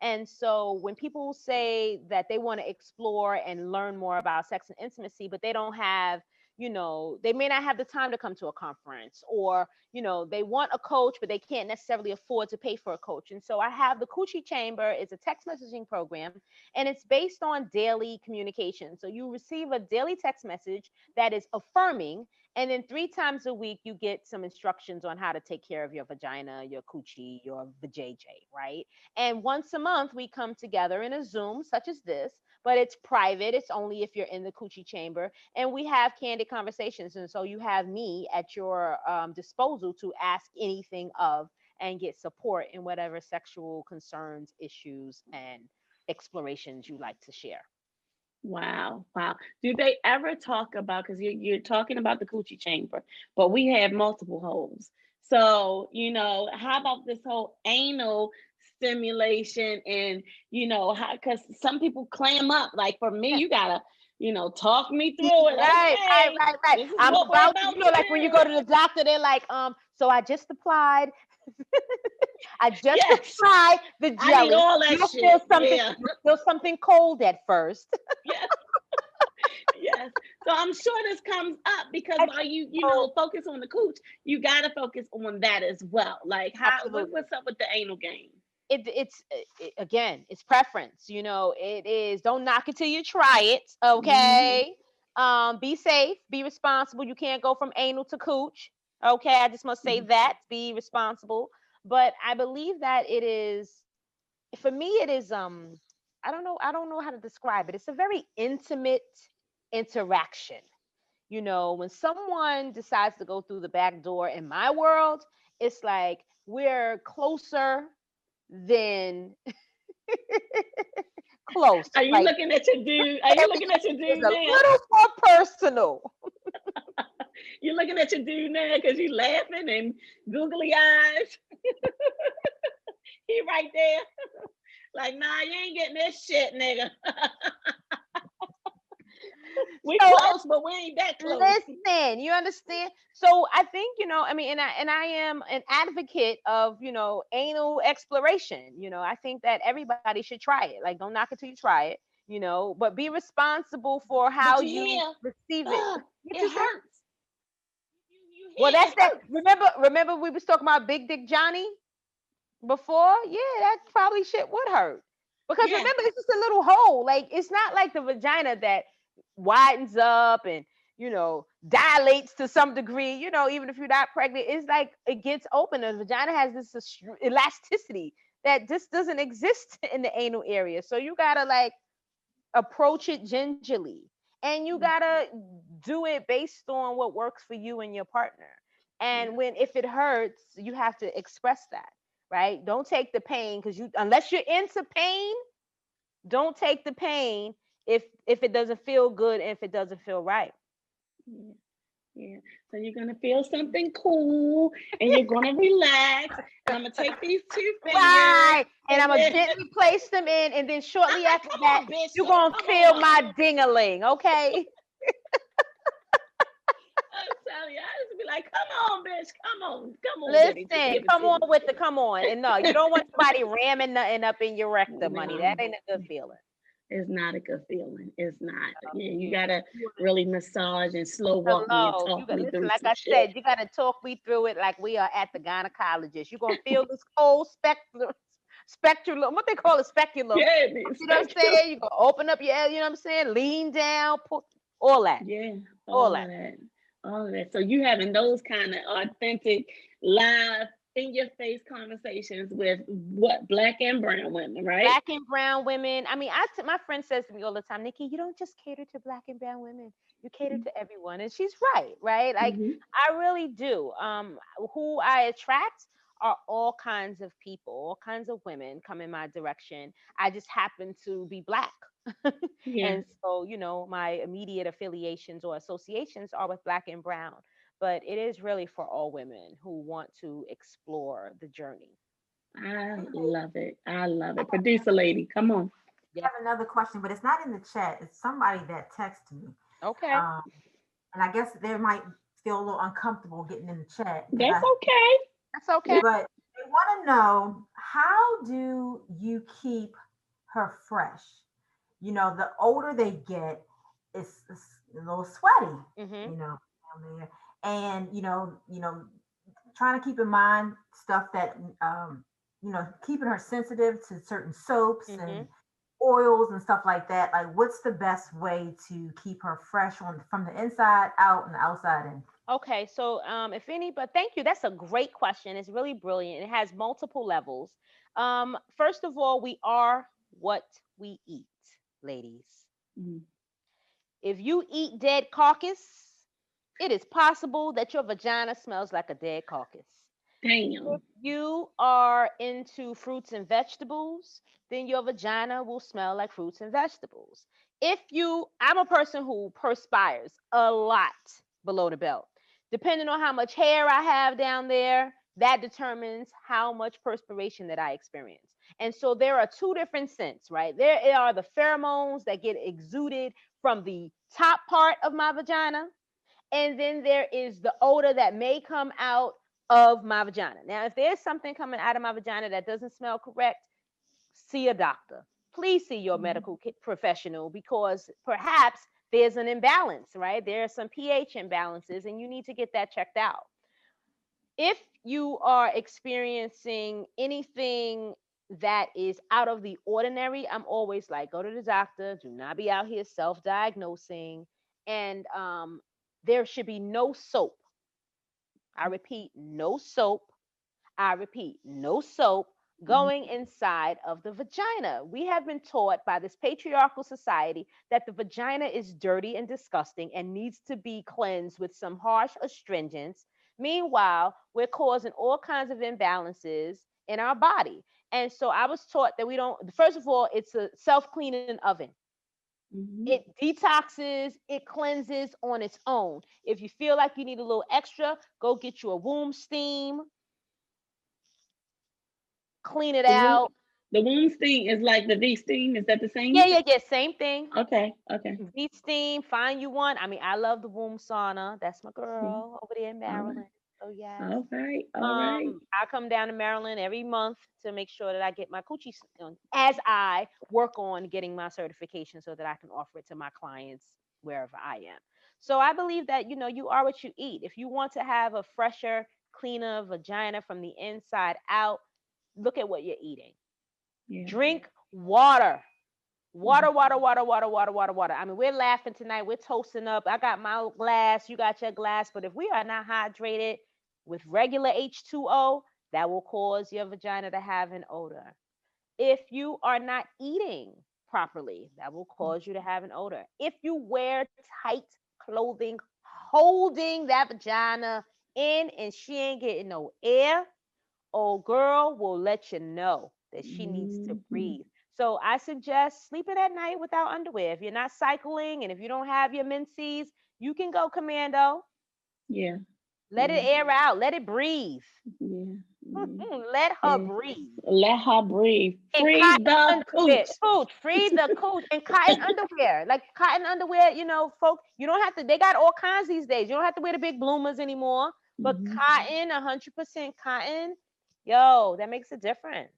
And so when people say that they want to explore and learn more about sex and intimacy, but they don't have, you know, they may not have the time to come to a conference or, you know, they want a coach, but they can't necessarily afford to pay for a coach. And so I have the Coochie Chamber it's a text messaging program and it's based on daily communication. So you receive a daily text message that is affirming, and then three times a week you get some instructions on how to take care of your vagina, your coochie, your vajayjay, right? And once a month we come together in a Zoom such as this, but it's private. It's only if you're in the coochie chamber, and we have candid conversations. And so you have me at your um, disposal to ask anything of and get support in whatever sexual concerns, issues, and explorations you like to share. Wow, wow. Do they ever talk about because you're you're talking about the coochie chamber, but we have multiple holes. So, you know, how about this whole anal stimulation and you know, how because some people clam up. Like for me, you gotta, you know, talk me through it. Right, Okay, right, right, right. I'm about, about you know, like when you go to the doctor, they're like, um, so I just applied <laughs> I just Yes. try the KY jelly. all that You'll shit. feel something. Yeah. feel something cold at first. <laughs> yes. yes. So I'm sure this comes up because I- while you, you know, focus on the cooch, you gotta focus on that as well. Like how Absolutely. what's up with the anal game? It, it's uh, it- again, it's preference. You know, it is. Don't knock it till you try it. Okay. Um, be safe. Be responsible. You can't go from anal to cooch. Okay. I just must say Mhm. that. Be responsible. But I believe that it is. For me, it is. Um, I don't know. I don't know how to describe it. It's a very intimate interaction. You know, when someone decides to go through the back door in my world, it's like we're closer than <laughs> close. Are you like, looking at your dude? Are <laughs> you looking at your dude it's a little more personal. You're looking at your dude now because you're laughing and googly eyes. <laughs> he right there. like, nah, you ain't getting this shit, nigga. <laughs> we So, uh, close, but we ain't that close. Listen, you understand? So I think, you know, I mean, and I and I am an advocate of, you know, anal exploration. You know, I think that everybody should try it. Like, don't knock it till you try it, you know, but be responsible for how you you receive it. Ugh, it hurts. You- you Well, that's it that. hurts. Remember, remember we was talking about Big Dick Johnny before? Yeah, that probably shit would hurt. Because Yeah. remember, it's just a little hole. Like it's not like the vagina that widens up and you know dilates to some degree. You know, even if you're not pregnant, it's like it gets open. The vagina has this elasticity that just doesn't exist <laughs> in the anal area. So you gotta like approach it gingerly and you Mhm. gotta do it based on what works for you and your partner and Yeah. when if it hurts you have to express that right don't take the pain because you unless you're into pain don't take the pain if if it doesn't feel good and if it doesn't feel right Yeah. Yeah. So you're gonna feel something cool <laughs> and you're gonna relax. And I'm gonna take these two fingers. right and i'm gonna gently place them in and then shortly uh-uh, after Come that on, bitch. you're gonna feel on. my ding-a-ling okay I'm telling you, I just be like, come on, bitch, come on, come on. Listen, come on with the come on. And no, you don't want somebody ramming nothing up in your rectum, honey. That ain't a good feeling. It's not a good feeling. It's not. Yeah, you gotta really massage and slow walk me and talk me through like I shit. said, you gotta talk me through it like we are at the gynecologist. You're gonna feel this cold spectrum spectrum, what they call it, speculum. yeah, You know what I'm saying? You gonna open up your, you know what I'm saying? Lean down, put all that. Yeah, All all, that. that. All of that. So you having those kind of authentic, live, in your face conversations with what black and brown women, right? Black and brown women. I mean, I my friend says to me all the time, Nikki, you don't just cater to black and brown women. You cater to everyone. And she's right, right? Like Mhm. I really do. Um, who I attract are all kinds of people, all kinds of women come in my direction. I just happen to be black. <laughs> yeah. And so, you know, my immediate affiliations or associations are with black and brown. But it is really for all women who want to explore the journey. I love it. I love it. Producer lady, come on. I have another question, but it's not in the chat. It's somebody that texted me. Okay. Um, and I guess they might feel a little uncomfortable getting in the chat. That's I- okay. That's okay. But they want to know how do you keep her fresh? You know, the older they get, it's, it's a little sweaty, hmm you know, down there. And you know, you know, trying to keep in mind stuff that um, you know, keeping her sensitive to certain soaps Mhm. and oils and stuff like that. Like, what's the best way to keep her fresh on from the inside out and the outside in? Okay, so um, if any, but thank you. That's a great question. It's really brilliant. It has multiple levels. Um, first of all, we are what we eat, ladies. Mm. If you eat dead carcass, it is possible that your vagina smells like a dead carcass. Damn. If you are into fruits and vegetables, then your vagina will smell like fruits and vegetables. If you, I'm a person who perspires a lot below the belt. Depending on how much hair I have down there, that determines how much perspiration that I experience. And so there are two different scents, right? There are the pheromones that get exuded from the top part of my vagina. And then there is the odor that may come out of my vagina. Now, if there's something coming out of my vagina that doesn't smell correct, see a doctor. Please see your Mhm. medical professional because perhaps there's an imbalance, right? There are some pH imbalances and you need to get that checked out. If you are experiencing anything that is out of the ordinary, I'm always like, go to the doctor. Do not be out here self-diagnosing. And um, there should be no soap. I mm. repeat, no soap. I repeat, no soap mm-hmm. going inside of the vagina. We have been taught by this patriarchal society that the vagina is dirty and disgusting and needs to be cleansed with some harsh astringents. Meanwhile, we're causing all kinds of imbalances in our body. And so I was taught that we don't, first of all, it's a self cleaning oven. Mhm. It detoxes, it cleanses on its own. If you feel like you need a little extra, go get you a womb steam, clean it The womb- out. The womb steam is like the V steam. Is that the same? Yeah, yeah, yeah, same thing. Okay. Okay. V steam, find you one. I mean, I love the womb sauna. That's my girl over there in. Maryland. Oh yeah. All right. All right. Um, I come down to Maryland every month to make sure that I get my coochie done as I work on getting my certification so that I can offer it to my clients wherever I am. So I believe that you know you are what you eat. If you want to have a fresher, cleaner vagina from the inside out, look at what you're eating. Yeah. Drink water. Water, water, water, water, water, water, water. I mean, we're laughing tonight. We're toasting up. I got my glass. You got your glass. But if we are not hydrated with regular H2O, that will cause your vagina to have an odor. If you are not eating properly, that will cause you to have an odor. If you wear tight clothing holding that vagina in and she ain't getting no air, old girl will let you know that she needs to Mhm. breathe. So I suggest sleeping at night without underwear. If you're not cycling and if you don't have your menses, you can go commando. Yeah. Let it air out. Let it breathe. Yeah. yeah. <laughs> Let her Yeah. breathe. Let her breathe. Free the underwear, cooch. Cooch, free the cooch and cotton <laughs> underwear. Like cotton underwear, you know, folks, you don't have to, they got all kinds these days. You don't have to wear the big bloomers anymore. But Mhm. cotton, 100% cotton, yo, that makes a difference.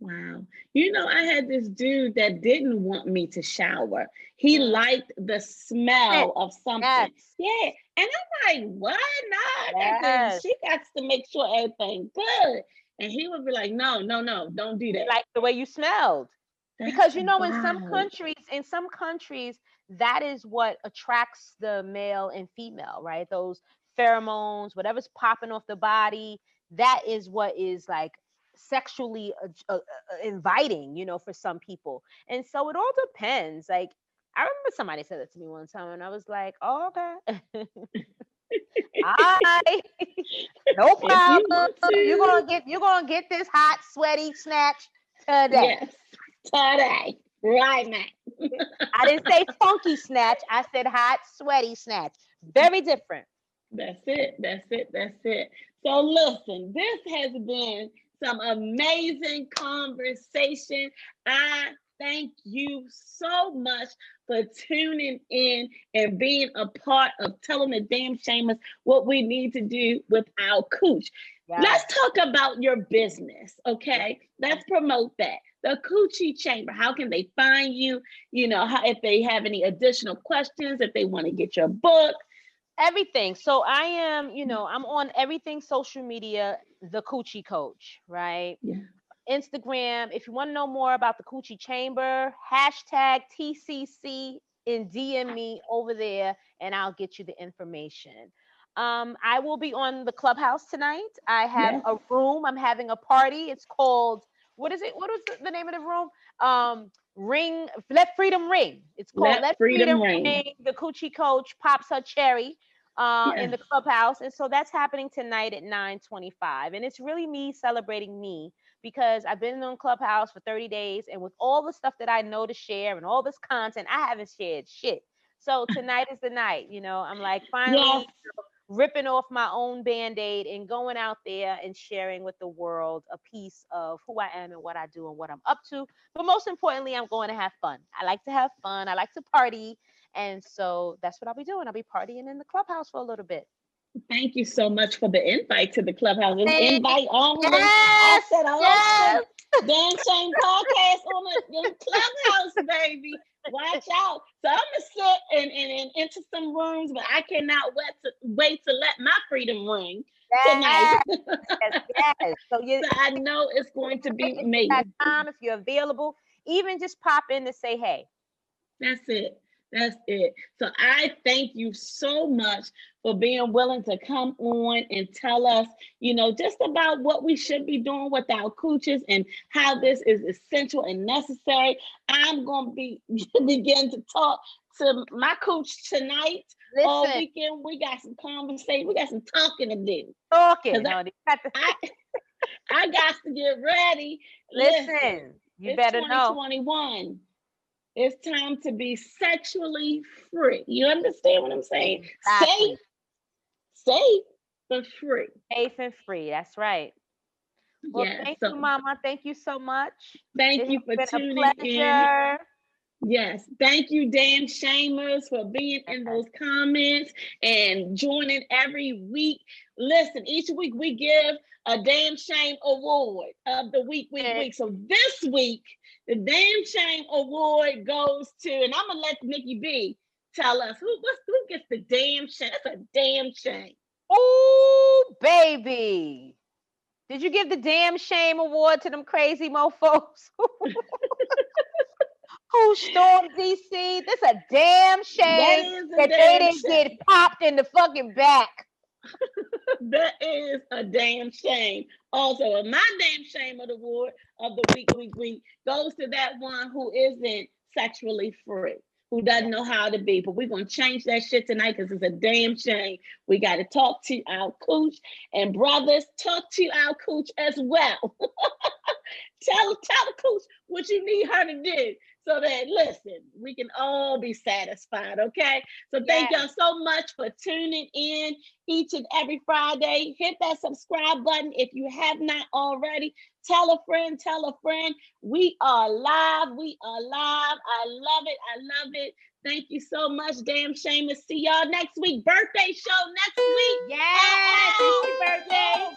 Wow. You know, I had this dude that didn't want me to shower. He Mm. liked the smell of something. Yes. Yeah. And I'm like, what? Nah, that Yes. she got to make sure everything good. And he would be like, no, no, no, don't do that. Like the way you smelled. That's because you know in some countries in some countries that is what attracts the male and female right those pheromones whatever's popping off the body that is what is like sexually uh, uh, uh, inviting you know for some people and so it all depends like i remember somebody said that to me one time and i was like oh okay <laughs> I <laughs> no you problem. You're gonna get you're gonna get this hot sweaty snatch today. Yes. Today. Right now. <laughs> I didn't say funky snatch. I said hot, sweaty snatch. Very different. That's it. That's it. That's it. So listen, this has been some amazing conversation. I thank you so much for tuning in and being a part of telling the damn shamers what we need to do with our cooch. Let's talk about your business, okay? Let's promote that. The Coochie Chamber. How can they find you? You know, how, if they have any additional questions, if they want to get your book. everything. So I am, you know, I'm on everything social media, the Coochie Coach, right? Yeah. Instagram. If you want to know more about the Coochie Chamber, hashtag TCC and DM me over there, and I'll get you the information. Um, I will be on the clubhouse tonight. I have Yes. a room. I'm having a party. It's called what is it? What is the- the name of the room? Um, Ring. Let Freedom Ring. It's called Let Let, Freedom Freedom, Ring. Ring. The Coochie Coach pops her cherry uh, in the clubhouse, and so that's happening tonight at 9:25. And it's really me celebrating me because I've been on Clubhouse for 30 days, and with all the stuff that I know to share and all this content, I haven't shared shit. So tonight is the night. You know, I'm like finally Yes. ripping off my own band-aid and going out there and sharing with the world a piece of who I am and what I do and what I'm up to. But most importantly, I'm going to have fun. I like to have fun. I like to party. And so that's what I'll be doing. I'll be partying in the clubhouse for a little bit. Thank you so much for the invite to the clubhouse. It's invite only. I Yes, said I yes. <laughs> Damn Shame podcast on the, clubhouse, baby. Watch out. So I'm gonna sit and, and, and into some rooms, but I cannot wait to wait to let my freedom ring tonight. Yes, yes, <laughs> yes. So you so I know it's going to be if you amazing. time, if you're available, even just pop in to say hey. That's it. That's it. So I thank you so much for being willing to come on and tell us, you know, just about what we should be doing with our cooches and how this is essential and necessary. I'm going to be <laughs> begin to talk to my coach tonight. All weekend, we got some conversation. We got some talking to do. talking. I- honey. You to- I <laughs> I got to get ready. Listen, you it's better know. 2021. It's time to be sexually free. You understand what I'm saying? Exactly. Safe, safe, but free. Safe and free. That's right. Well, yes. thank so you, Mama. Thank you so much. thank you for tuning in. Yes, thank you, damn shamers, for being in those comments and joining every week. Listen, each week we give a damn shame award of the week, week, week. So this week, the damn shame award goes to, and I'm gonna let Nikki B tell us who who gets the damn shame. That's a damn shame. Oh, baby. Did you give the damn shame award to them crazy mofos? <laughs> <laughs> Who stormed DC? This a damn shame a that they didn't shame. get popped in the fucking back. <laughs> That is a damn shame. Also, my damn shame of the award of the week, week, week goes to that one who isn't sexually free, who doesn't know how to be. But we're gonna change that shit tonight because it's a damn shame. We got to talk to our coach and brothers, talk to our coach as well. <laughs> tell tell the coach what you need her to do so that listen, we can all be satisfied. Okay. So thank y'all so much for tuning in each and every Friday. Hit that subscribe button if you have not already. Tell a friend, tell a friend. We are live. We are live. I love it. I love it. Thank you so much, damn shamers. See y'all next week. Birthday show next week. Yes, your birthday. Oh,